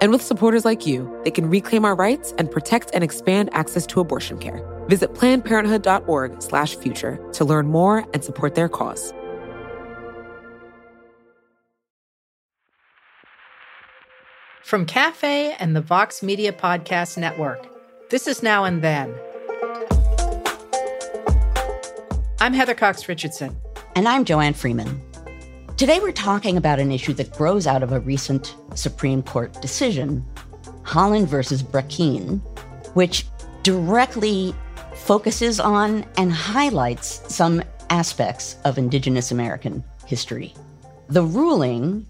And with supporters like you, they can reclaim our rights and protect and expand access to abortion care. Visit plannedparenthood.org/future to learn more and support their cause. From Cafe and the Vox Media Podcast Network, this is Now and Then. I'm Heather Cox Richardson. And I'm Joanne Freeman. Today we're talking about an issue that grows out of a recent Supreme Court decision, Haaland versus Brackeen, which directly focuses on and highlights some aspects of Indigenous American history. The ruling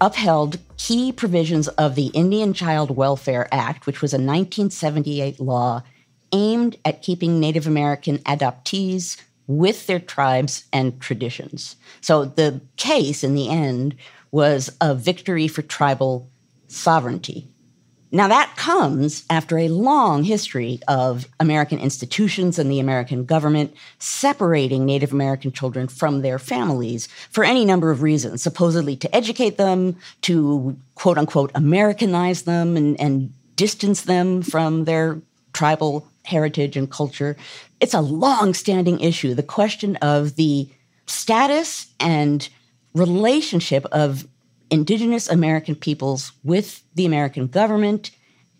upheld key provisions of the Indian Child Welfare Act, which was a 1978 law aimed at keeping Native American adoptees with their tribes and traditions. So the case in the end was a victory for tribal sovereignty. Now, that comes after a long history of American institutions and the American government separating Native American children from their families for any number of reasons, supposedly to educate them, to quote unquote Americanize them and, and distance them from their tribal heritage and culture. It's a long standing issue. The question of the status and relationship of indigenous American peoples with the American government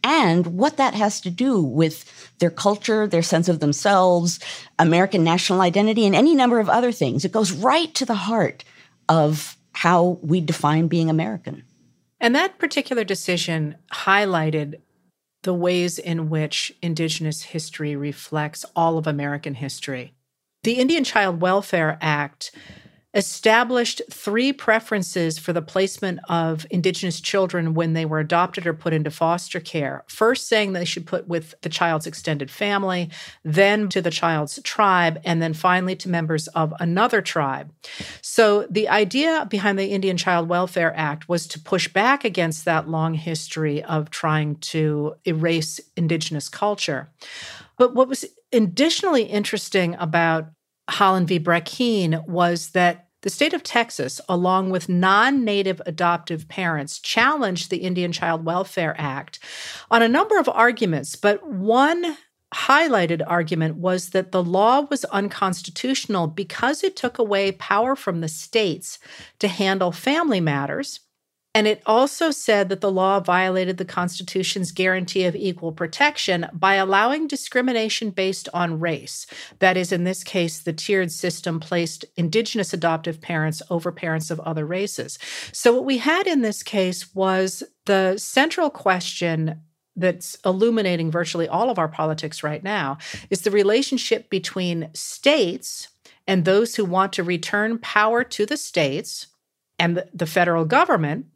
and what that has to do with their culture, their sense of themselves, American national identity, and any number of other things. It goes right to the heart of how we define being American. And that particular decision highlighted the ways in which Indigenous history reflects all of American history. The Indian Child Welfare Act established three preferences for the placement of Indigenous children when they were adopted or put into foster care. First, saying they should put with the child's extended family, then to the child's tribe, and then finally to members of another tribe. So, the idea behind the Indian Child Welfare Act was to push back against that long history of trying to erase Indigenous culture. But what was additionally interesting about Haaland v. Brackeen was that the state of Texas, along with non native adoptive parents, challenged the Indian Child Welfare Act on a number of arguments, but one highlighted argument was that the law was unconstitutional because it took away power from the states to handle family matters and it also said that the law violated the Constitution's guarantee of equal protection by allowing discrimination based on race. That is, in this case, the tiered system placed Indigenous adoptive parents over parents of other races. So, what we had in this case was the central question that's illuminating virtually all of our politics right now is the relationship between states and those who want to return power to the states and the, federal government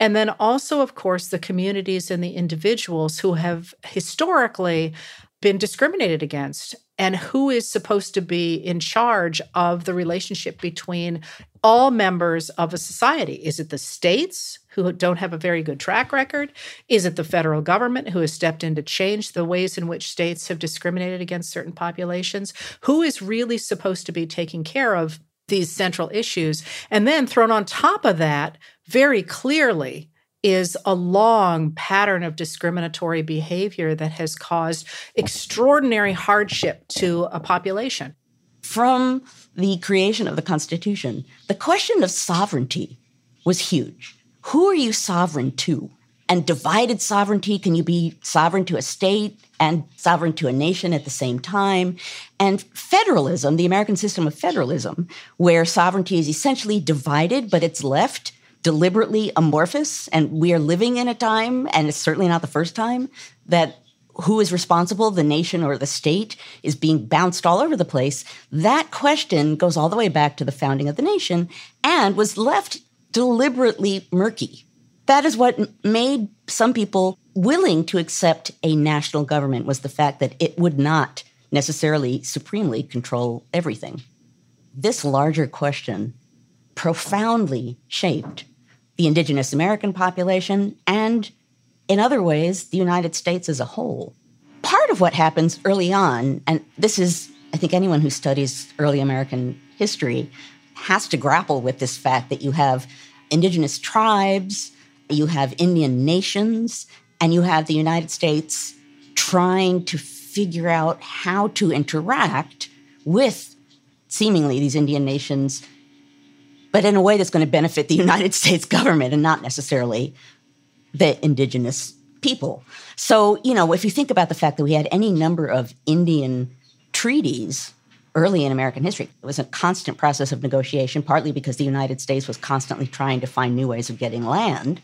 and then also, of course, the communities and the individuals who have historically been discriminated against and who is supposed to be in charge of the relationship between all members of a society. Is it the states who don't have a very good track record? Is it the federal government who has stepped in to change the ways in which states have discriminated against certain populations? Who is really supposed to be taking care of these central issues? And then thrown on top of that, very clearly is a long pattern of discriminatory behavior that has caused extraordinary hardship to a population. From the creation of the Constitution, the question of sovereignty was huge. Who are you sovereign to? and divided sovereignty. Can you be sovereign to a state and sovereign to a nation at the same time? And federalism, the American system of federalism, where sovereignty is essentially divided, but it's left deliberately amorphous. And we are living in a time, and it's certainly not the first time, that who is responsible, the nation or the state, is being bounced all over the place. That question goes all the way back to the founding of the nation and was left deliberately murky. That is what made some people willing to accept a national government was the fact that it would not necessarily supremely control everything. This larger question profoundly shaped the indigenous American population and in other ways, the United States as a whole. Part of what happens early on, and this is, I think, anyone who studies early American history has to grapple with this fact that you have indigenous tribes, you have Indian nations, and you have the United States trying to figure out how to interact with seemingly these Indian nations, but in a way that's going to benefit the United States government and not necessarily the indigenous people. So, you know, if you think about the fact that we had any number of Indian treaties early in American history, it was a constant process of negotiation, partly because the United States was constantly trying to find new ways of getting land.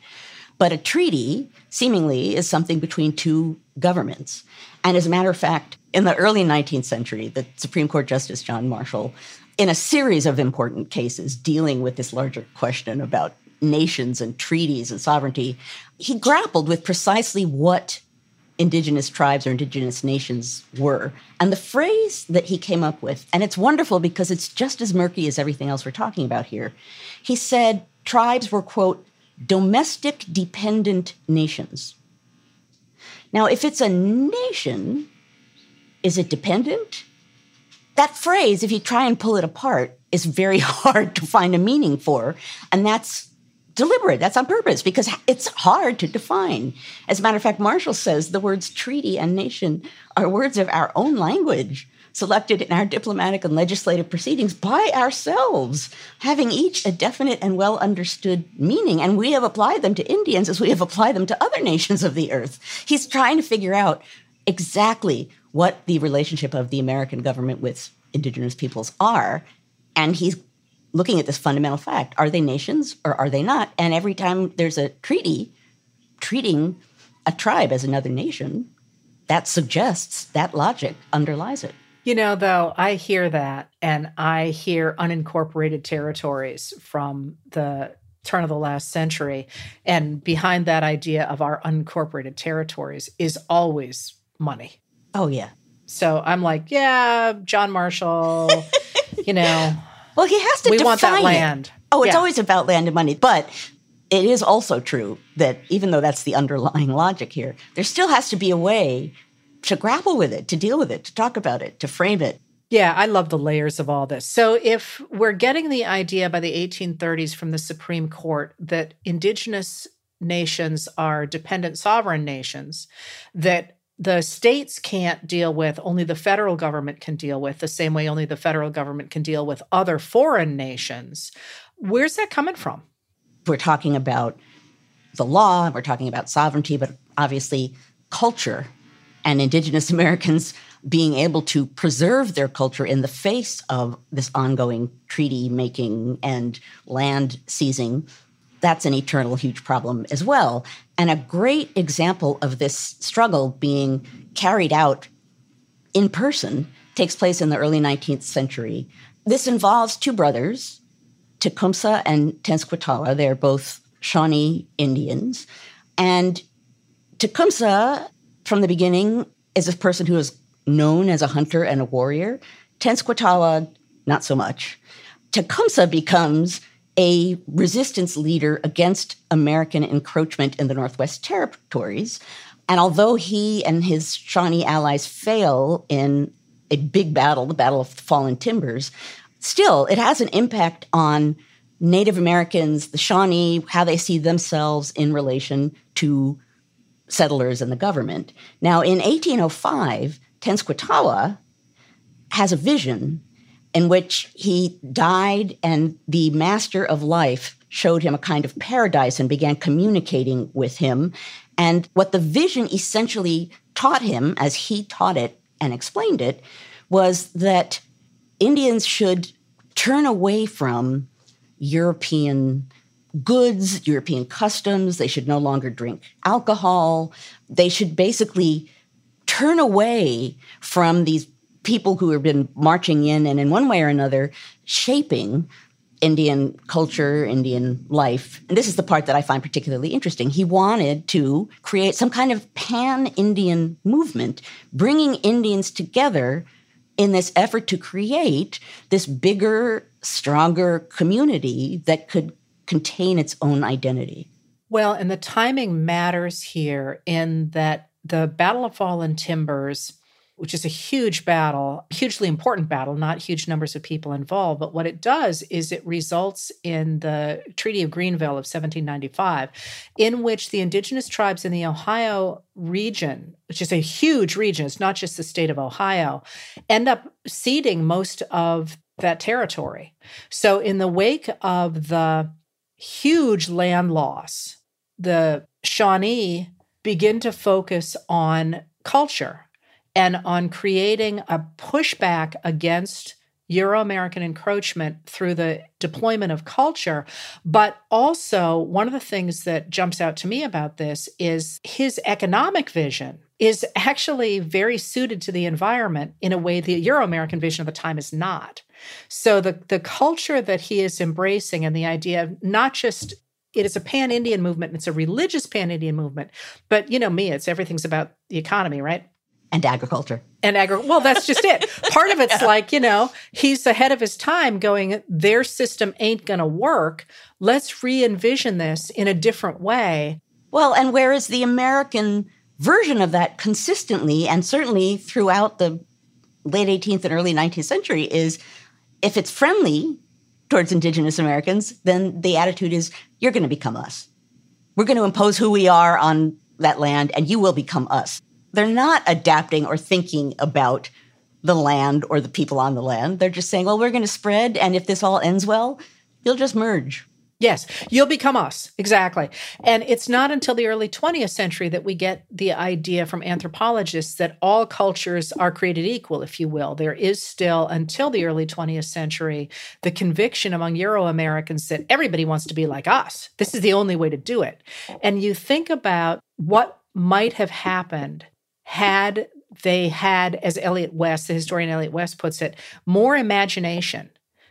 But a treaty, seemingly, is something between two governments. And as a matter of fact, in the early 19th century, the Supreme Court Justice John Marshall, in a series of important cases dealing with this larger question about nations and treaties and sovereignty, he grappled with precisely what indigenous tribes or indigenous nations were. And the phrase that he came up with, and it's wonderful because it's just as murky as everything else we're talking about here. He said tribes were, quote, domestic dependent nations. Now, if it's a nation, is it dependent? That phrase, if you try and pull it apart, is very hard to find a meaning for. And that's deliberate. That's on purpose because it's hard to define. As a matter of fact, Marshall says the words treaty and nation are words of our own language, selected in our diplomatic and legislative proceedings by ourselves, having each a definite and well understood meaning. And we have applied them to Indians as we have applied them to other nations of the earth. He's trying to figure out exactly what the relationship of the American government with indigenous peoples are. And he's looking at this fundamental fact are they nations or are they not? And every time there's a treaty treating a tribe as another nation, that suggests that logic underlies it. You know, though, I hear that and I hear unincorporated territories from the turn of the last century. And behind that idea of our unincorporated territories is always money. Oh, yeah. So I'm like, yeah, John Marshall, you know, well, he has to. We want that land. It. Oh, it's yeah. always about land and money, but it is also true that even though that's the underlying logic here, there still has to be a way to grapple with it, to deal with it, to talk about it, to frame it. Yeah, I love the layers of all this. So, if we're getting the idea by the 1830s from the Supreme Court that indigenous nations are dependent sovereign nations, that the states can't deal with, only the federal government can deal with, the same way only the federal government can deal with other foreign nations. Where's that coming from? We're talking about the law, we're talking about sovereignty, but obviously culture and Indigenous Americans being able to preserve their culture in the face of this ongoing treaty making and land seizing that's an eternal huge problem as well. And a great example of this struggle being carried out in person takes place in the early 19th century. This involves two brothers, Tecumseh and Tenskwatawa. They're both Shawnee Indians. And Tecumseh, from the beginning, is a person who is known as a hunter and a warrior. Tenskwatawa, not so much. Tecumseh becomes a resistance leader against American encroachment in the Northwest Territories. And although he and his Shawnee allies fail in a big battle, the Battle of the Fallen Timbers, still it has an impact on Native Americans, the Shawnee, how they see themselves in relation to settlers and the government. Now, in 1805, Tenskwatawa has a vision in which he died and the master of life showed him a kind of paradise and began communicating with him. And what the vision essentially taught him, as he taught it and explained it, was that Indians should turn away from European goods, European customs. They should no longer drink alcohol. They should basically turn away from these people who have been marching in and in one way or another shaping Indian culture, Indian life. And this is the part that I find particularly interesting. He wanted to create some kind of pan Indian movement, bringing Indians together in this effort to create this bigger, stronger community that could contain its own identity. Well, and the timing matters here in that the Battle of Fallen Timbers which is a huge battle, hugely important battle, not huge numbers of people involved. But what it does is it results in the Treaty of Greenville of 1795, in which the indigenous tribes in the Ohio region, which is a huge region, it's not just the state of Ohio, end up ceding most of that territory. So, in the wake of the huge land loss, the Shawnee begin to focus on culture and on creating a pushback against Euro American encroachment through the deployment of culture. But also, one of the things that jumps out to me about this is his economic vision is actually very suited to the environment in a way the Euro American vision of the time is not. So, the, the culture that he is embracing and the idea of not just it is a pan Indian movement, it's a religious pan Indian movement, but you know me, it's everything's about the economy, right? And agriculture. And agri well, that's just it. Part of it's yeah. like, you know, he's ahead of his time going, their system ain't gonna work. Let's re-envision this in a different way. Well, and whereas the American version of that consistently and certainly throughout the late 18th and early 19th century is if it's friendly towards indigenous Americans, then the attitude is you're going to become us. We're going to impose who we are on that land and you will become us they're not adapting or thinking about the land or the people on the land. They're just saying, well, we're going to spread. And if this all ends well, you'll just merge. Yes, you'll become us. Exactly. And it's not until the early 20th century that we get the idea from anthropologists that all cultures are created equal, if you will. There is still, until the early 20th century, the conviction among Euro Americans that everybody wants to be like us. This is the only way to do it. And you think about what might have happened had they had, as Elliot West, the historian Elliot West puts it, more imagination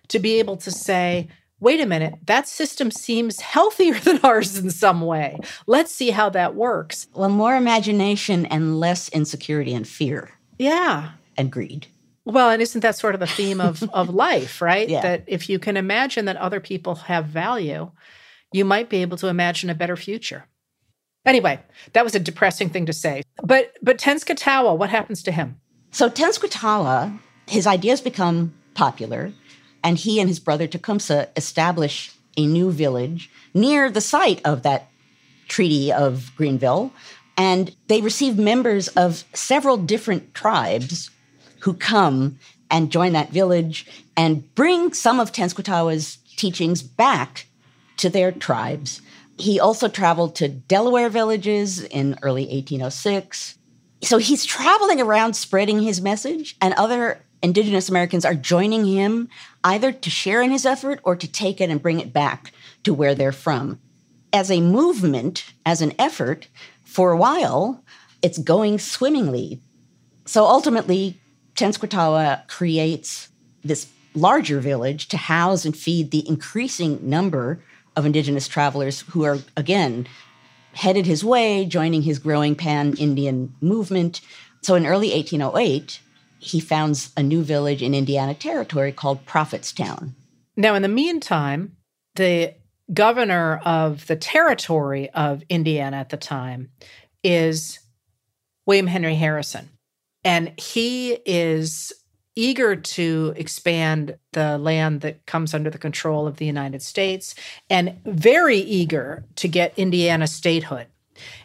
to be able to say, wait a minute, that system seems healthier than ours in some way. Let's see how that works. Well, more imagination and less insecurity and fear. Yeah. And greed. Well, and isn't that sort of the theme of, of life, right? Yeah. That if you can imagine that other people have value, you might be able to imagine a better future. Anyway, that was a depressing thing to say. But but Tenskwatawa, what happens to him? So Tenskwatawa, his ideas become popular, and he and his brother Tecumseh establish a new village near the site of that Treaty of Greenville. And they receive members of several different tribes who come and join that village and bring some of Tenskwatawa's teachings back to their tribes. He also traveled to Delaware villages in early 1806. So he's traveling around spreading his message, and other Indigenous Americans are joining him either to share in his effort or to take it and bring it back to where they're from. As a movement, as an effort, for a while, it's going swimmingly. So ultimately, Tenskwatawa creates this larger village to house and feed the increasing number of indigenous travelers who are, again, headed his way, joining his growing pan Indian movement. So in early 1808, he founds a new village in Indiana Territory called Prophetstown. Now, in the meantime, the governor of the territory of Indiana at the time is William Henry Harrison. And he is eager to expand the land that comes under the control of the United States and very eager to get Indiana statehood.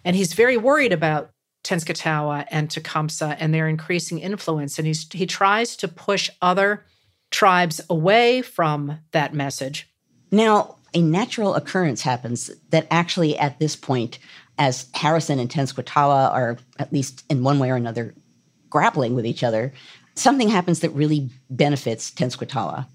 And he's very worried about Tenskwatawa and Tecumseh and their increasing influence. And he's, he tries to push other tribes away from that message. Now, a natural occurrence happens that actually, at this point, as Harrison and Tenskwatawa are, at least in one way or another, grappling with each other, something happens that really benefits Tenskwatawa.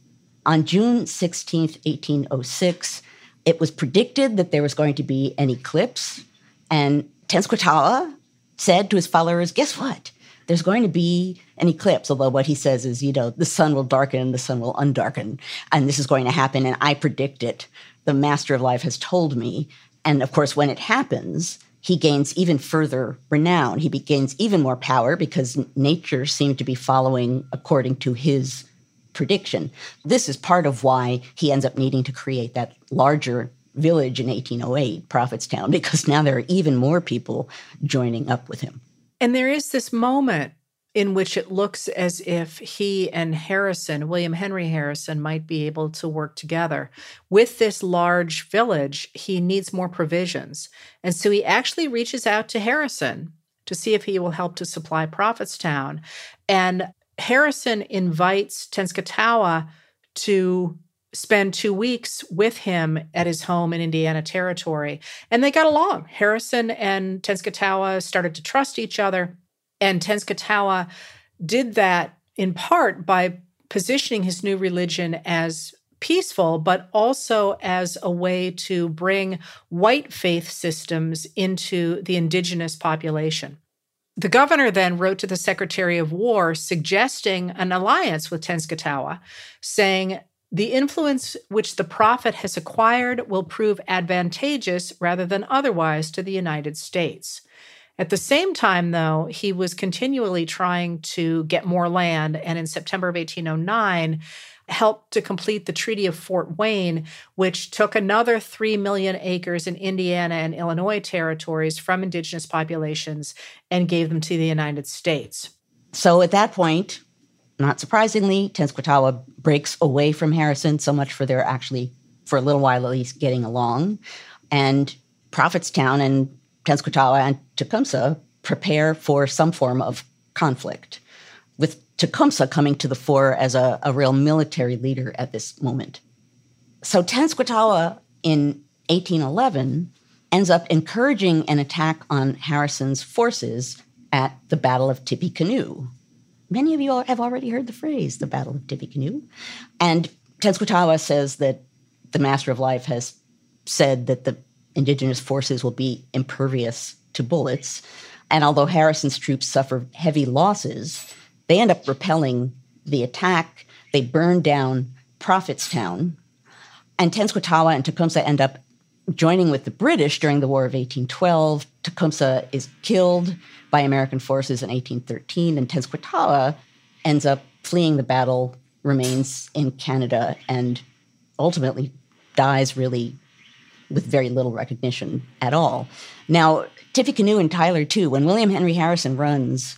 On June 16, 1806, it was predicted that there was going to be an eclipse, and Tenskwatawa said to his followers, Guess what? There's going to be an eclipse, although what he says is, you know, the sun will darken, the sun will undarken, and this is going to happen, and I predict it. The master of life has told me. And of course, when it happens, he gains even further renown. He gains even more power because nature seemed to be following according to his prediction. This is part of why he ends up needing to create that larger village in 1808, Prophetstown, because now there are even more people joining up with him. And there is this moment in which it looks as if he and Harrison, William Henry Harrison, might be able to work together. With this large village, he needs more provisions. And so he actually reaches out to Harrison to see if he will help to supply Prophetstown. And Harrison invites Tenskwatawa to spend two weeks with him at his home in Indiana Territory. And they got along. Harrison and Tenskwatawa started to trust each other. And Tenskwatawa did that in part by positioning his new religion as peaceful, but also as a way to bring white faith systems into the indigenous population. The governor then wrote to the Secretary of War suggesting an alliance with Tenskwatawa, saying, the influence which the prophet has acquired will prove advantageous rather than otherwise to the United States. At the same time, though, he was continually trying to get more land, and in September of 1809, helped to complete the Treaty of Fort Wayne, which took another 3 million acres in Indiana and Illinois territories from indigenous populations and gave them to the United States. So at that point, not surprisingly, Tenskwatawa breaks away from Harrison, so much for their actually, for a little while at least, getting along. And Prophetstown and Tenskwatawa and Tecumseh prepare for some form of conflict, with Tecumseh coming to the fore as a, a real military leader at this moment. So Tenskwatawa in 1811 ends up encouraging an attack on Harrison's forces at the Battle of Tippecanoe. Many of you have already heard the phrase, the Battle of Tippecanoe. And Tenskwatawa says that the Master of Life has said that the indigenous forces will be impervious to bullets. And although Harrison's troops suffer heavy losses, they end up repelling the attack. They burn down Prophetstown. And Tenskwatawa and Tecumseh end up joining with the British during the War of 1812. Tecumseh is killed by American forces in 1813, and Tenskwatawa ends up fleeing the battle, remains in Canada, and ultimately dies really with very little recognition at all. Now, Tippecanoe and Tyler, too, when William Henry Harrison runs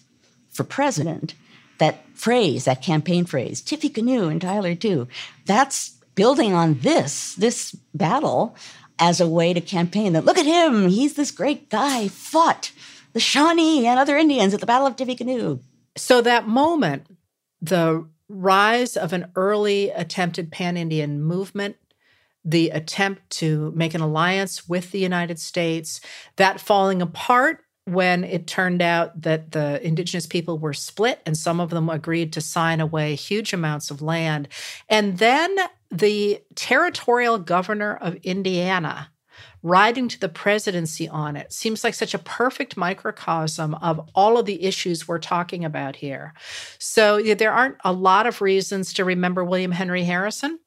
for president, that phrase, that campaign phrase, Tippecanoe and Tyler, too, that's building on this, this battle as a way to campaign that look at him, he's this great guy, fought the Shawnee and other Indians at the Battle of Tippecanoe. So that moment, the rise of an early attempted pan Indian movement the attempt to make an alliance with the United States, that falling apart when it turned out that the indigenous people were split and some of them agreed to sign away huge amounts of land. And then the territorial governor of Indiana riding to the presidency on it seems like such a perfect microcosm of all of the issues we're talking about here. So there aren't a lot of reasons to remember William Henry Harrison.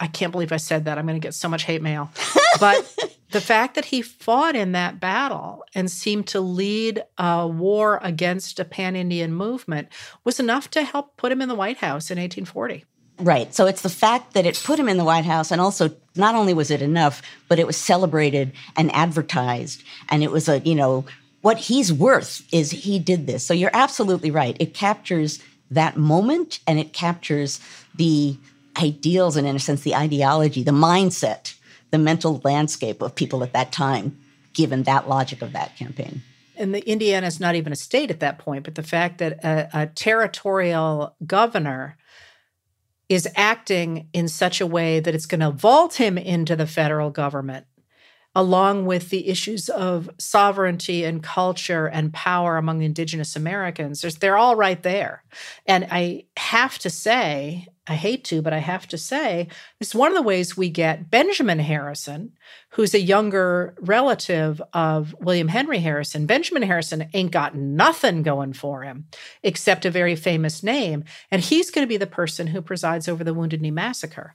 I can't believe I said that. I'm going to get so much hate mail. But the fact that he fought in that battle and seemed to lead a war against a pan Indian movement was enough to help put him in the White House in 1840. Right. So it's the fact that it put him in the White House, and also not only was it enough, but it was celebrated and advertised. And it was a, you know, what he's worth is he did this. So you're absolutely right. It captures that moment and it captures the ideals and, in a sense, the ideology, the mindset, the mental landscape of people at that time, given that logic of that campaign. And the Indiana is not even a state at that point, but the fact that a, a territorial governor is acting in such a way that it's going to vault him into the federal government along with the issues of sovereignty and culture and power among indigenous Americans. they're all right there. And I have to say, I hate to, but I have to say, it's one of the ways we get Benjamin Harrison, who's a younger relative of William Henry Harrison. Benjamin Harrison ain't got nothing going for him except a very famous name. And he's going to be the person who presides over the Wounded Knee Massacre.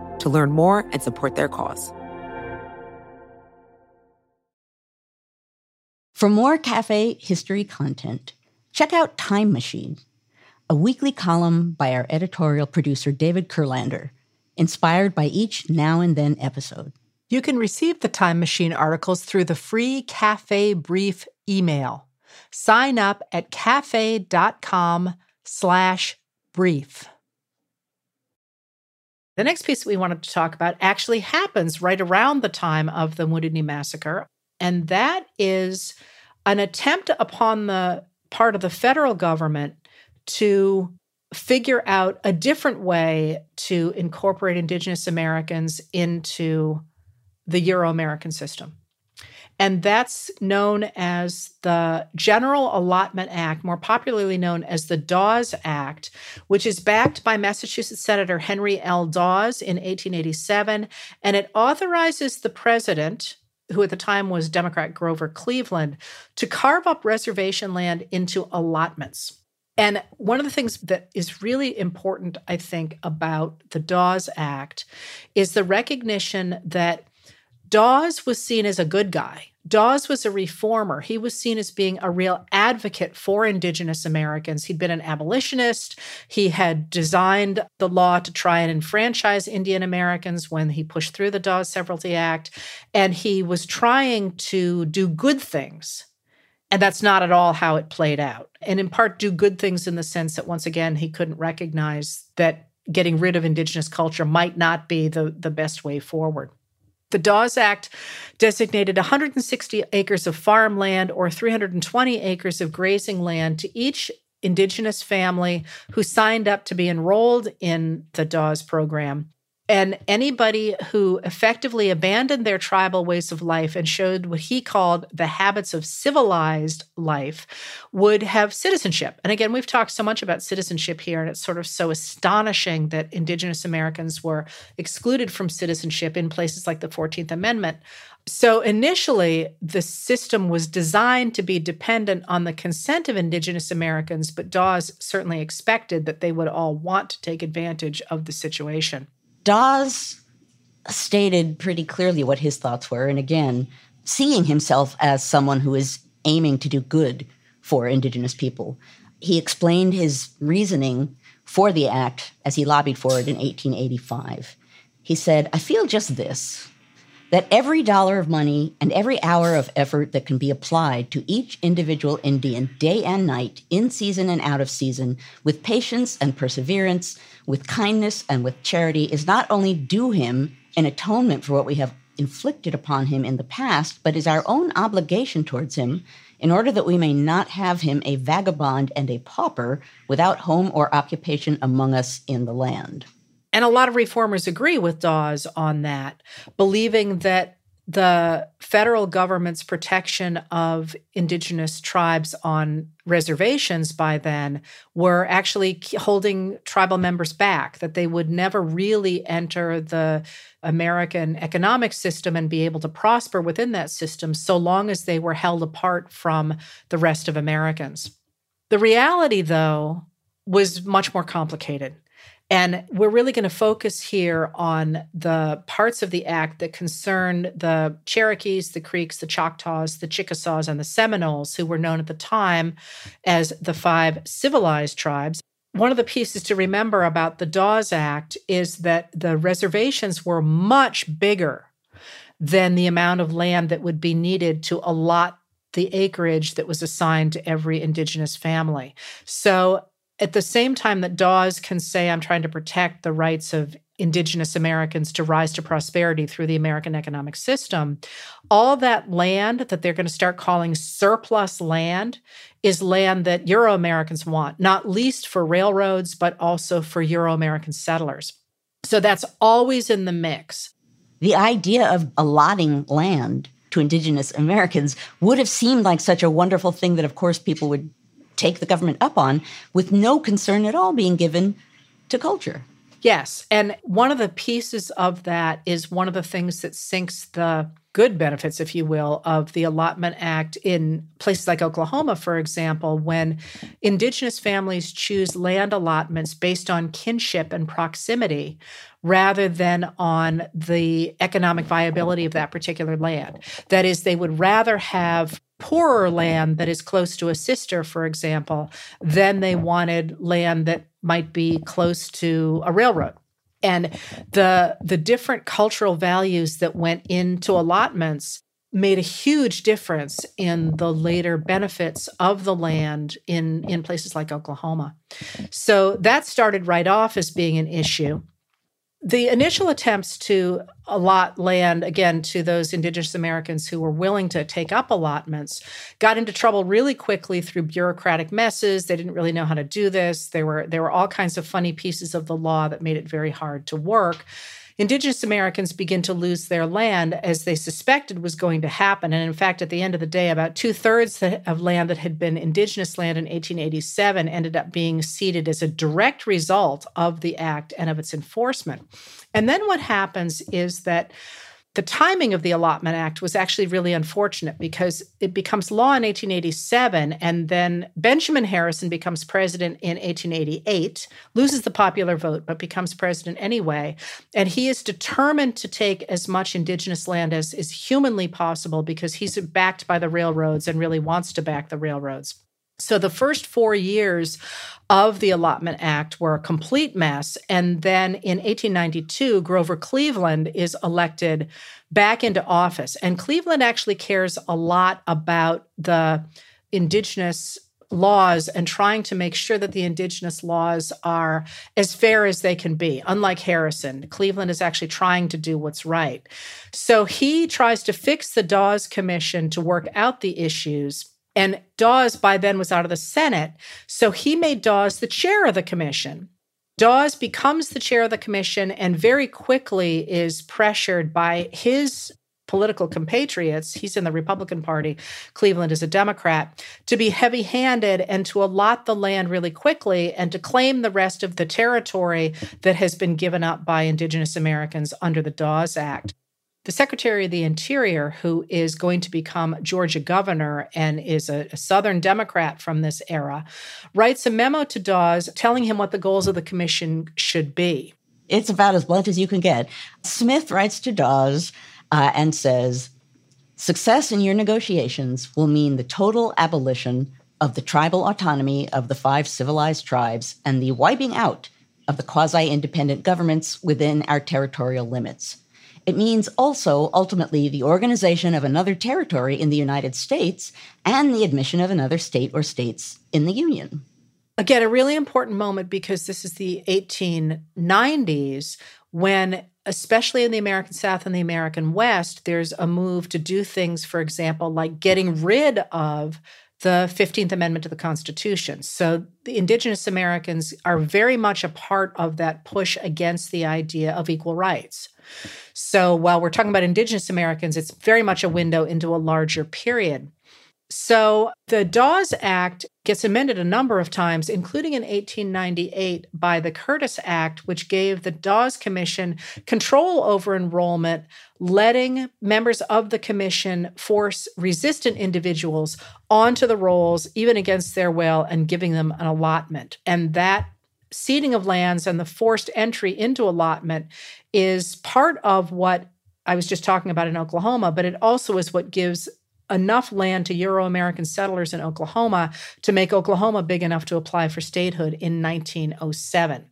to learn more and support their cause. For more cafe history content, check out Time Machine, a weekly column by our editorial producer David Kurlander, inspired by each now and then episode. You can receive the Time Machine articles through the free Cafe Brief email. Sign up at cafe.com slash brief. The next piece that we wanted to talk about actually happens right around the time of the Knee Massacre, and that is an attempt upon the part of the federal government to figure out a different way to incorporate Indigenous Americans into the Euro American system. And that's known as the General Allotment Act, more popularly known as the Dawes Act, which is backed by Massachusetts Senator Henry L. Dawes in 1887. And it authorizes the president, who at the time was Democrat Grover Cleveland, to carve up reservation land into allotments. And one of the things that is really important, I think, about the Dawes Act is the recognition that Dawes was seen as a good guy. Dawes was a reformer. He was seen as being a real advocate for Indigenous Americans. He'd been an abolitionist. He had designed the law to try and enfranchise Indian Americans when he pushed through the Dawes Severalty Act. And he was trying to do good things. And that's not at all how it played out. And in part, do good things in the sense that, once again, he couldn't recognize that getting rid of Indigenous culture might not be the, the best way forward. The Dawes Act designated 160 acres of farmland or 320 acres of grazing land to each Indigenous family who signed up to be enrolled in the Dawes program. And anybody who effectively abandoned their tribal ways of life and showed what he called the habits of civilized life would have citizenship. And again, we've talked so much about citizenship here, and it's sort of so astonishing that Indigenous Americans were excluded from citizenship in places like the 14th Amendment. So initially, the system was designed to be dependent on the consent of Indigenous Americans, but Dawes certainly expected that they would all want to take advantage of the situation. Dawes stated pretty clearly what his thoughts were. And again, seeing himself as someone who is aiming to do good for Indigenous people. He explained his reasoning for the act as he lobbied for it in 1885. He said, I feel just this that every dollar of money and every hour of effort that can be applied to each individual Indian day and night, in season and out of season, with patience and perseverance, with kindness and with charity, is not only due him an atonement for what we have inflicted upon him in the past, but is our own obligation towards him in order that we may not have him a vagabond and a pauper without home or occupation among us in the land. And a lot of reformers agree with Dawes on that, believing that the federal government's protection of indigenous tribes on reservations by then were actually holding tribal members back, that they would never really enter the American economic system and be able to prosper within that system so long as they were held apart from the rest of Americans. The reality, though, was much more complicated. And we're really going to focus here on the parts of the act that concern the Cherokees, the Creeks, the Choctaws, the Chickasaws, and the Seminoles, who were known at the time as the five civilized tribes. One of the pieces to remember about the Dawes Act is that the reservations were much bigger than the amount of land that would be needed to allot the acreage that was assigned to every indigenous family. So at the same time that Dawes can say, I'm trying to protect the rights of indigenous Americans to rise to prosperity through the American economic system, all that land that they're going to start calling surplus land is land that Euro Americans want, not least for railroads, but also for Euro American settlers. So that's always in the mix. The idea of allotting land to indigenous Americans would have seemed like such a wonderful thing that, of course, people would take the government up on with no concern at all being given to culture. Yes. And one of the pieces of that is one of the things that sinks the good benefits, if you will, of the Allotment Act in places like Oklahoma, for example, when indigenous families choose land allotments based on kinship and proximity rather than on the economic viability of that particular land. That is, they would rather have poorer land that is close to a sister, for example, than they wanted land that might be close to a railroad. And the the different cultural values that went into allotments made a huge difference in the later benefits of the land in, in places like Oklahoma. So that started right off as being an issue the initial attempts to allot land again to those indigenous americans who were willing to take up allotments got into trouble really quickly through bureaucratic messes. They didn't really know how to do this. There were there were all kinds of funny pieces of the law that made it very hard to work Indigenous Americans begin to lose their land as they suspected was going to happen. And in fact, at the end of the day, about two thirds of land that had been Indigenous land in 1887 ended up being ceded as a direct result of the act and of its enforcement. And then what happens is that the timing of the Allotment Act was actually really unfortunate because it becomes law in 1887, and then Benjamin Harrison becomes president in 1888, loses the popular vote, but becomes president anyway. And he is determined to take as much indigenous land as is humanly possible because he's backed by the railroads and really wants to back the railroads. So the first four years of the Allotment Act were a complete mess. And then in 1892, Grover Cleveland is elected back into office. And Cleveland actually cares a lot about the indigenous laws and trying to make sure that the indigenous laws are as fair as they can be. Unlike Harrison, Cleveland is actually trying to do what's right. So he tries to fix the Dawes Commission to work out the issues and Dawes by then was out of the Senate. So he made Dawes the chair of the commission. Dawes becomes the chair of the commission and very quickly is pressured by his political compatriots. He's in the Republican Party, Cleveland is a Democrat, to be heavy handed and to allot the land really quickly and to claim the rest of the territory that has been given up by Indigenous Americans under the Dawes Act the Secretary of the Interior, who is going to become Georgia governor and is a, a, Southern Democrat from this era, writes a memo to Dawes telling him what the goals of the commission should be. It's about as blunt as you can get. Smith writes to Dawes uh, and says, Success in your negotiations will mean the total abolition of the tribal autonomy of the five civilized tribes and the wiping out of the quasi independent governments within our territorial limits. It means also, ultimately, the organization of another territory in the United States and the admission of another state or states in the Union. Again, a really important moment because this is the 1890s when, especially in the American South and the American West, there's a move to do things, for example, like getting rid of the 15th Amendment to the Constitution. So the Indigenous Americans are very much a part of that push against the idea of equal rights. So while we're talking about Indigenous Americans, it's very much a window into a larger period. So the Dawes Act gets amended a number of times, including in 1898 by the Curtis Act, which gave the Dawes Commission control over enrollment, letting members of the commission force resistant individuals onto the rolls, even against their will, and giving them an allotment. And that ceding of lands and the forced entry into allotment is part of what I was just talking about in Oklahoma, but it also is what gives enough land to Euro American settlers in Oklahoma to make Oklahoma big enough to apply for statehood in 1907.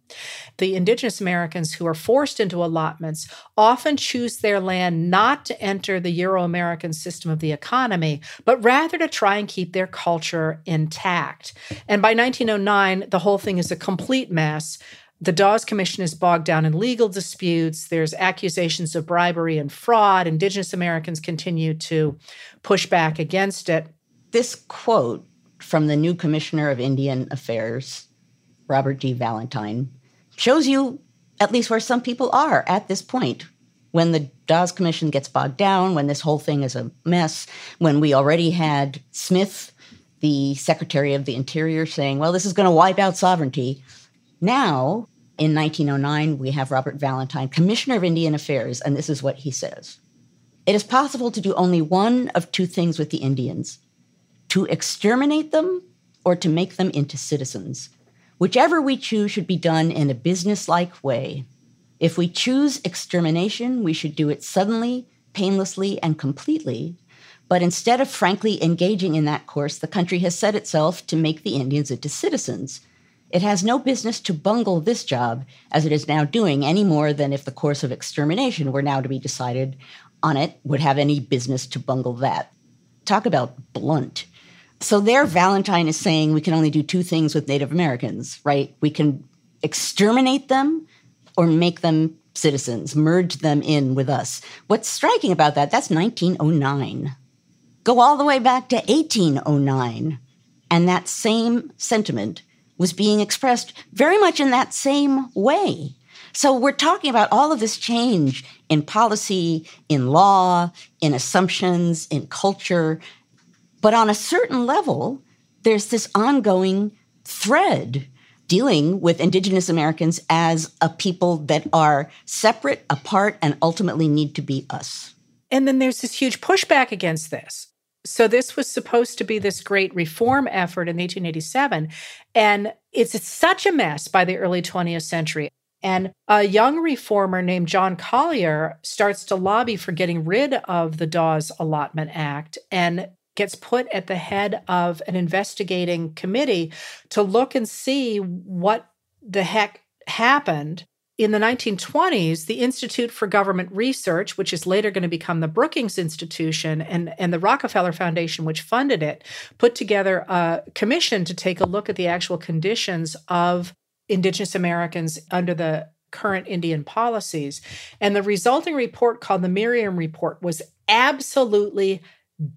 The Indigenous Americans who are forced into allotments often choose their land not to enter the Euro American system of the economy, but rather to try and keep their culture intact. And by 1909, the whole thing is a complete mess. The Dawes Commission is bogged down in legal disputes. There's accusations of bribery and fraud. Indigenous Americans continue to push back against it. This quote from the new Commissioner of Indian Affairs, Robert D. Valentine, shows you at least where some people are at this point. When the Dawes Commission gets bogged down, when this whole thing is a mess, when we already had Smith, the Secretary of the Interior, saying, well, this is going to wipe out sovereignty. Now, in 1909, we have Robert Valentine, Commissioner of Indian Affairs, and this is what he says It is possible to do only one of two things with the Indians to exterminate them or to make them into citizens. Whichever we choose should be done in a businesslike way. If we choose extermination, we should do it suddenly, painlessly, and completely. But instead of frankly engaging in that course, the country has set itself to make the Indians into citizens it has no business to bungle this job as it is now doing any more than if the course of extermination were now to be decided on it would have any business to bungle that. Talk about blunt. So there Valentine is saying we can only do two things with Native Americans, right? We can exterminate them or make them citizens, merge them in with us. What's striking about that, that's 1909. Go all the way back to 1809. And that same sentiment was being expressed very much in that same way. So we're talking about all of this change in policy, in law, in assumptions, in culture. But on a certain level, there's this ongoing thread dealing with Indigenous Americans as a people that are separate, apart, and ultimately need to be us. And then there's this huge pushback against this. So this was supposed to be this great reform effort in 1887. And it's such a mess by the early 20th century. And a young reformer named John Collier starts to lobby for getting rid of the Dawes Allotment Act and gets put at the head of an investigating committee to look and see what the heck happened in the 1920s, the Institute for Government Research, which is later going to become the Brookings Institution, and, and the Rockefeller Foundation, which funded it, put together a commission to take a look at the actual conditions of Indigenous Americans under the current Indian policies. And the resulting report, called the Meriam Report, was absolutely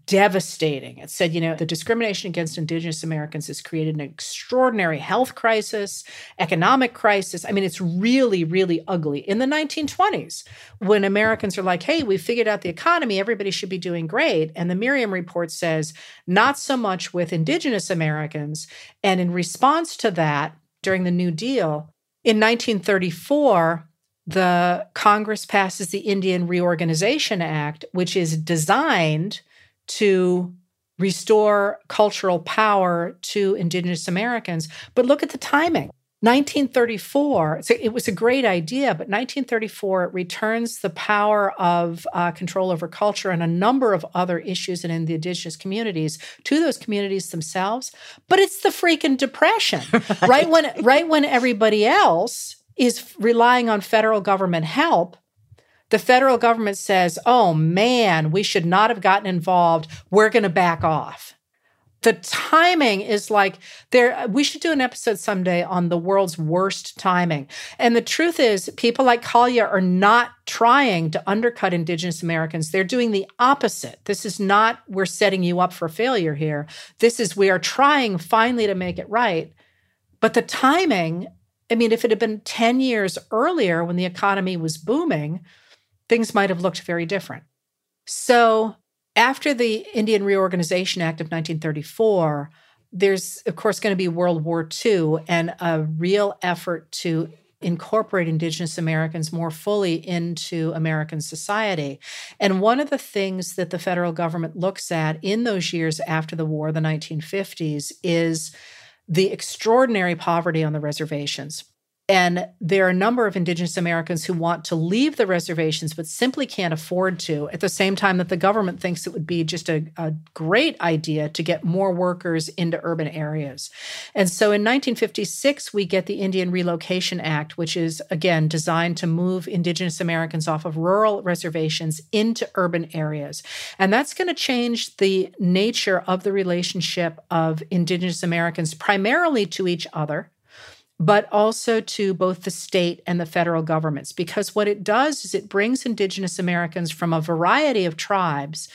devastating. It said, you know, the discrimination against Indigenous Americans has created an extraordinary health crisis, economic crisis. I mean, it's really, really ugly. In the 1920s, when Americans are like, hey, we figured out the economy, everybody should be doing great. And the Meriam report says, not so much with Indigenous Americans. And in response to that, during the New Deal, in 1934, the Congress passes the Indian Reorganization Act, which is designed to restore cultural power to Indigenous Americans. But look at the timing. 1934, so it was a great idea, but 1934 it returns the power of uh, control over culture and a number of other issues and in the indigenous communities to those communities themselves. But it's the freaking depression, right. right when right when everybody else is relying on federal government help the federal government says, oh man, we should not have gotten involved. We're going to back off. The timing is like there we should do an episode someday on the world's worst timing. And the truth is people like Collier are not trying to undercut indigenous americans. They're doing the opposite. This is not we're setting you up for failure here. This is we are trying finally to make it right. But the timing i mean if it had been 10 years earlier when the economy was booming things might have looked very different so after the Indian Reorganization Act of 1934, there's, of course, going to be World War II and a real effort to incorporate Indigenous Americans more fully into American society. And one of the things that the federal government looks at in those years after the war, the 1950s, is the extraordinary poverty on the reservations. And there are a number of Indigenous Americans who want to leave the reservations, but simply can't afford to, at the same time that the government thinks it would be just a, a great idea to get more workers into urban areas. And so in 1956, we get the Indian Relocation Act, which is, again, designed to move Indigenous Americans off of rural reservations into urban areas. And that's going to change the nature of the relationship of Indigenous Americans primarily to each other but also to both the state and the federal governments. Because what it does is it brings Indigenous Americans from a variety of tribes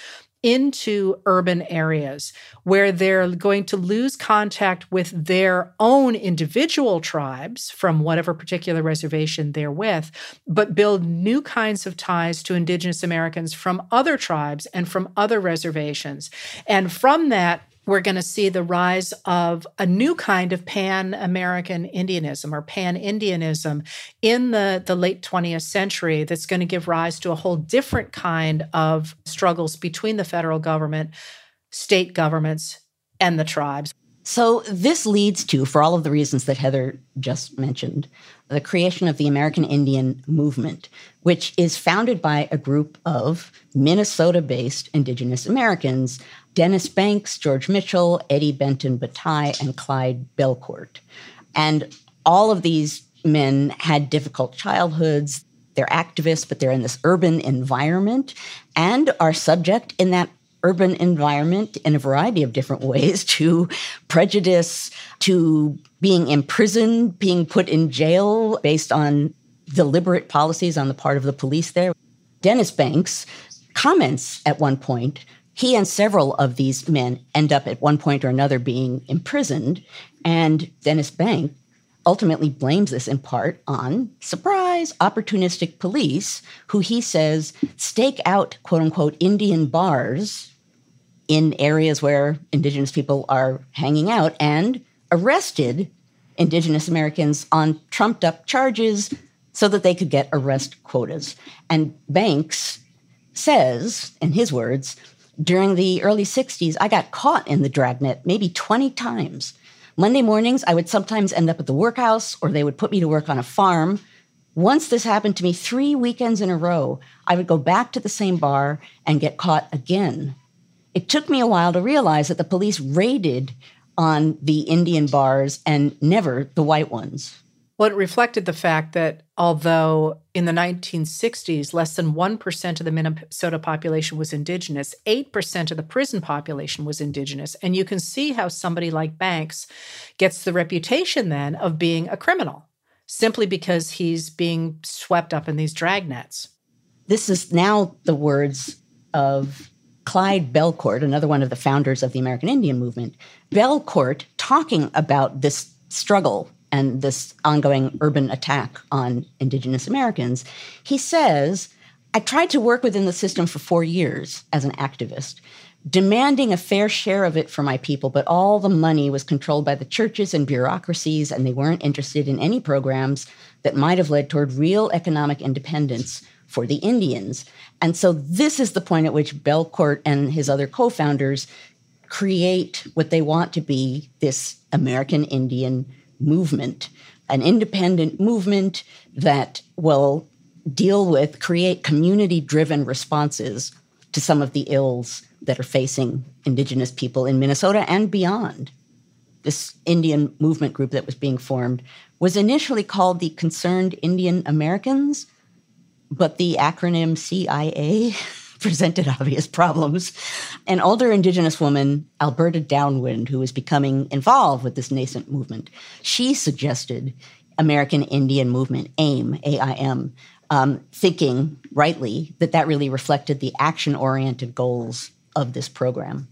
into urban areas where they're going to lose contact with their own individual tribes from whatever particular reservation they're with, but build new kinds of ties to Indigenous Americans from other tribes and from other reservations. And from that, we're going to see the rise of a new kind of pan American Indianism or pan Indianism in the, the late 20th century that's going to give rise to a whole different kind of struggles between the federal government, state governments, and the tribes. So, this leads to, for all of the reasons that Heather just mentioned, the creation of the American Indian Movement, which is founded by a group of Minnesota based Indigenous Americans Dennis Banks, George Mitchell, Eddie Benton Banai, and Clyde Bellecourt. And all of these men had difficult childhoods. They're activists, but they're in this urban environment and are subject in that urban environment in a variety of different ways to prejudice, to being imprisoned, being put in jail based on deliberate policies on the part of the police there. Dennis Banks comments at one point he and several of these men end up at one point or another being imprisoned. And Dennis Bank ultimately blames this in part on surprise opportunistic police who he says stake out quote unquote Indian bars in areas where indigenous people are hanging out and arrested indigenous Americans on trumped up charges so that they could get arrest quotas. And Banks says, in his words, during the early 60s, I got caught in the dragnet maybe 20 times. Monday mornings, I would sometimes end up at the workhouse or they would put me to work on a farm. Once this happened to me three weekends in a row, I would go back to the same bar and get caught again. It took me a while to realize that the police raided on the Indian bars and never the white ones. Well, it reflected the fact that although in the 1960s, less than 1% of the Minnesota population was indigenous, 8% of the prison population was indigenous. And you can see how somebody like Banks gets the reputation then of being a criminal simply because he's being swept up in these dragnets. This is now the words of Clyde Bellecourt, another one of the founders of the American Indian Movement. Bellecourt talking about this struggle and this ongoing urban attack on Indigenous Americans, he says, I tried to work within the system for four years as an activist, demanding a fair share of it for my people, but all the money was controlled by the churches and bureaucracies, and they weren't interested in any programs that might have led toward real economic independence for the Indians. And so this is the point at which Bellecourt and his other co founders create what they want to be this American Indian movement, an independent movement that will deal with, create community driven responses to some of the ills that are facing Indigenous people in Minnesota and beyond. This Indian movement group that was being formed was initially called the Concerned Indian Americans, but the acronym CIA presented obvious problems. An older Indigenous woman, Alberta Downwind, who was becoming involved with this nascent movement, she suggested American Indian Movement, AIM, A-I-M, um, thinking rightly that that really reflected the action-oriented goals of this program.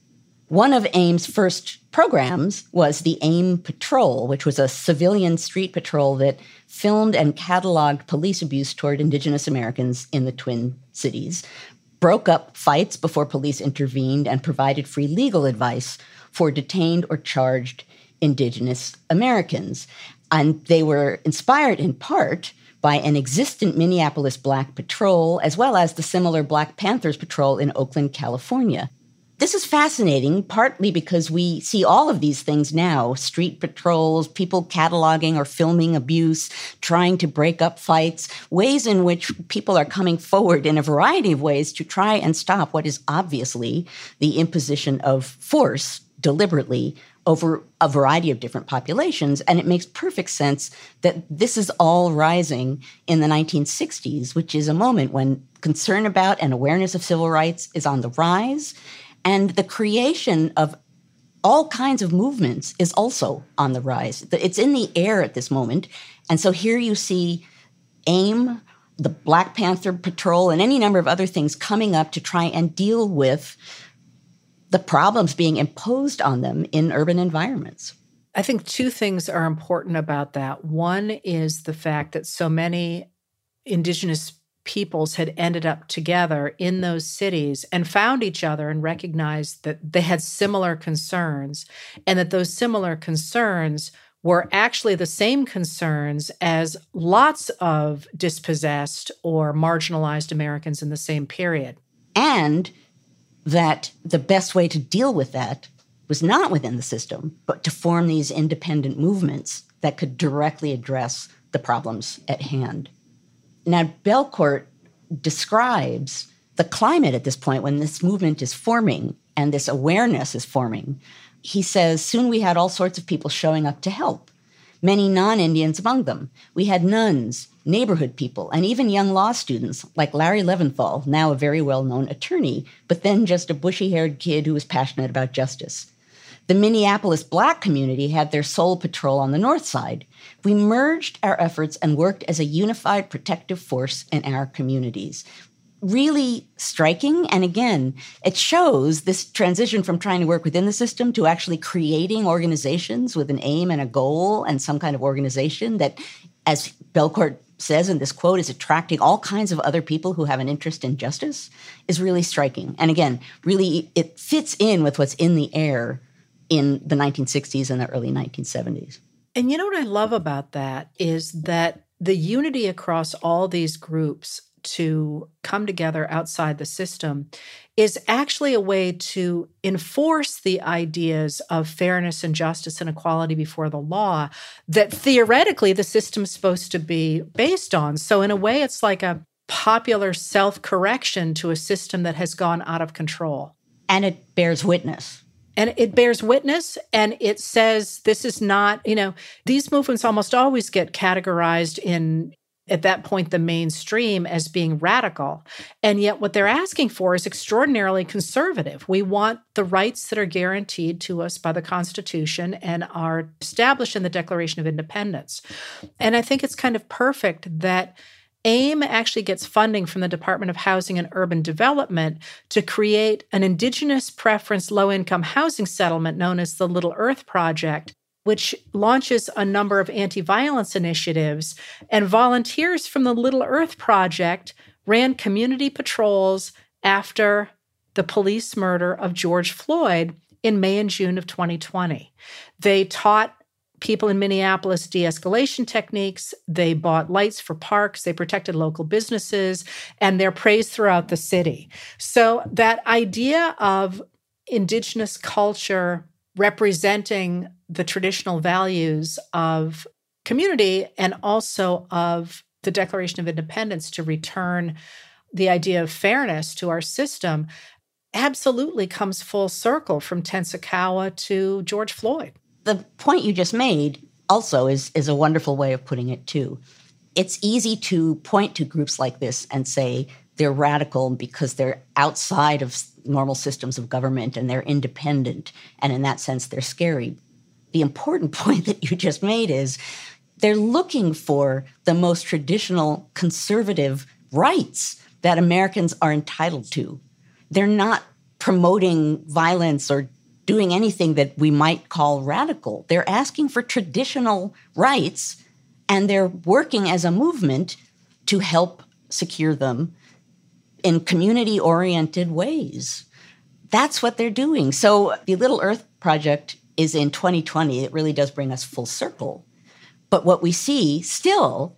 One of AIM's first programs was the AIM Patrol, which was a civilian street patrol that filmed and cataloged police abuse toward Indigenous Americans in the Twin Cities, broke up fights before police intervened, and provided free legal advice for detained or charged Indigenous Americans. And they were inspired in part by an existent Minneapolis Black Patrol, as well as the similar Black Panthers Patrol in Oakland, California. This is fascinating, partly because we see all of these things now street patrols, people cataloging or filming abuse, trying to break up fights, ways in which people are coming forward in a variety of ways to try and stop what is obviously the imposition of force deliberately over a variety of different populations. And it makes perfect sense that this is all rising in the 1960s, which is a moment when concern about and awareness of civil rights is on the rise and the creation of all kinds of movements is also on the rise. It's in the air at this moment. And so here you see AIM, the Black Panther Patrol, and any number of other things coming up to try and deal with the problems being imposed on them in urban environments. I think two things are important about that. One is the fact that so many Indigenous peoples had ended up together in those cities and found each other and recognized that they had similar concerns and that those similar concerns were actually the same concerns as lots of dispossessed or marginalized Americans in the same period. And that the best way to deal with that was not within the system, but to form these independent movements that could directly address the problems at hand. Now, Bellecourt describes the climate at this point when this movement is forming and this awareness is forming. He says, Soon we had all sorts of people showing up to help, many non Indians among them. We had nuns, neighborhood people, and even young law students like Larry Leventhal, now a very well known attorney, but then just a bushy haired kid who was passionate about justice. The Minneapolis black community had their soul patrol on the north side. We merged our efforts and worked as a unified protective force in our communities. Really striking. And again, it shows this transition from trying to work within the system to actually creating organizations with an aim and a goal and some kind of organization that, as Bellecourt says in this quote, is attracting all kinds of other people who have an interest in justice is really striking. And again, really, it fits in with what's in the air in the 1960s and the early 1970s. And you know what I love about that is that the unity across all these groups to come together outside the system is actually a way to enforce the ideas of fairness and justice and equality before the law that theoretically the system is supposed to be based on. So, in a way, it's like a popular self correction to a system that has gone out of control. And it bears witness and it bears witness and it says this is not you know these movements almost always get categorized in at that point the mainstream as being radical. And yet what they're asking for is extraordinarily conservative. We want the rights that are guaranteed to us by the constitution and are established in the declaration of independence. And i think it's kind of perfect that AIM actually gets funding from the Department of Housing and Urban Development to create an Indigenous preference low income housing settlement known as the Little Earth Project, which launches a number of anti violence initiatives. And volunteers from the Little Earth Project ran community patrols after the police murder of George Floyd in May and June of 2020. They taught people in Minneapolis de escalation techniques. They bought lights for parks. They protected local businesses and they're praised throughout the city. So, that idea of Indigenous culture representing the traditional values of community and also of the Declaration of Independence to return the idea of fairness to our system absolutely comes full circle from Tenskwatawa to George Floyd the point you just made also is is a wonderful way of putting it too. it's easy to point to groups like this and say they're radical because they're outside of normal systems of government and they're independent. And in that sense, they're scary. The important point that you just made is they're looking for the most traditional conservative rights that Americans are entitled to. They're not promoting violence or doing anything that we might call radical. They're asking for traditional rights and they're working as a movement to help secure them in community oriented ways. That's what they're doing. So the Little Earth Project is in 2020. It really does bring us full circle. But what we see still,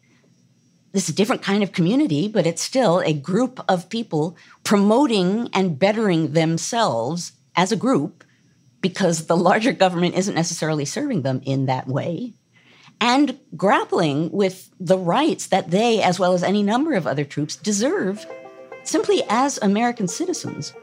this is a different kind of community, but it's still a group of people promoting and bettering themselves as a group because the larger government isn't necessarily serving them in that way and grappling with the rights that they, as well as any number of other troops, deserve simply as American citizens.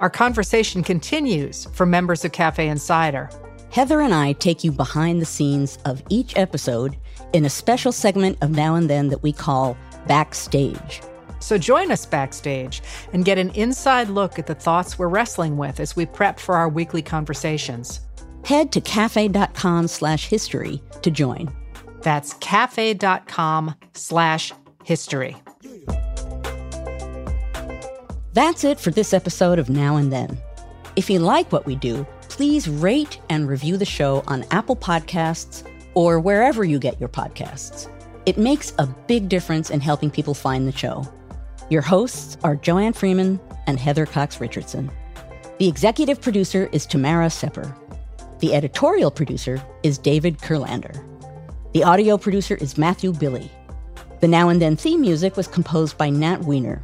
Our conversation continues for members of Cafe Insider. Heather and I take you behind the scenes of each episode in a special segment of Now and Then that we call Backstage. So join us backstage and get an inside look at the thoughts we're wrestling with as we prep for our weekly conversations. Head to cafe.com slash history to join. That's cafe.com slash history. That's it for this episode of Now and Then. If you like what we do, please rate and review the show on Apple Podcasts or wherever you get your podcasts. It makes a big difference in helping people find the show. Your hosts are Joanne Freeman and Heather Cox Richardson. The executive producer is Tamara Sepper. The editorial producer is David Kurlander. The audio producer is Matthew Billy. The Now and Then theme music was composed by Nat Weiner.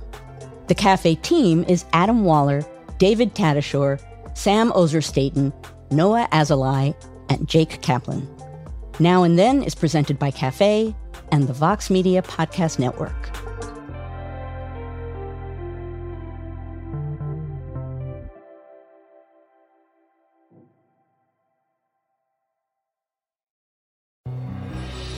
The cafe team is Adam Waller, David Tatasciore, Sam Ozer-Staton, Noah Azulai, and Jake Kaplan. Now and Then is presented by Cafe and the Vox Media Podcast Network.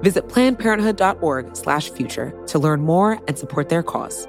Visit PlannedParenthood.org slash future to learn more and support their cause.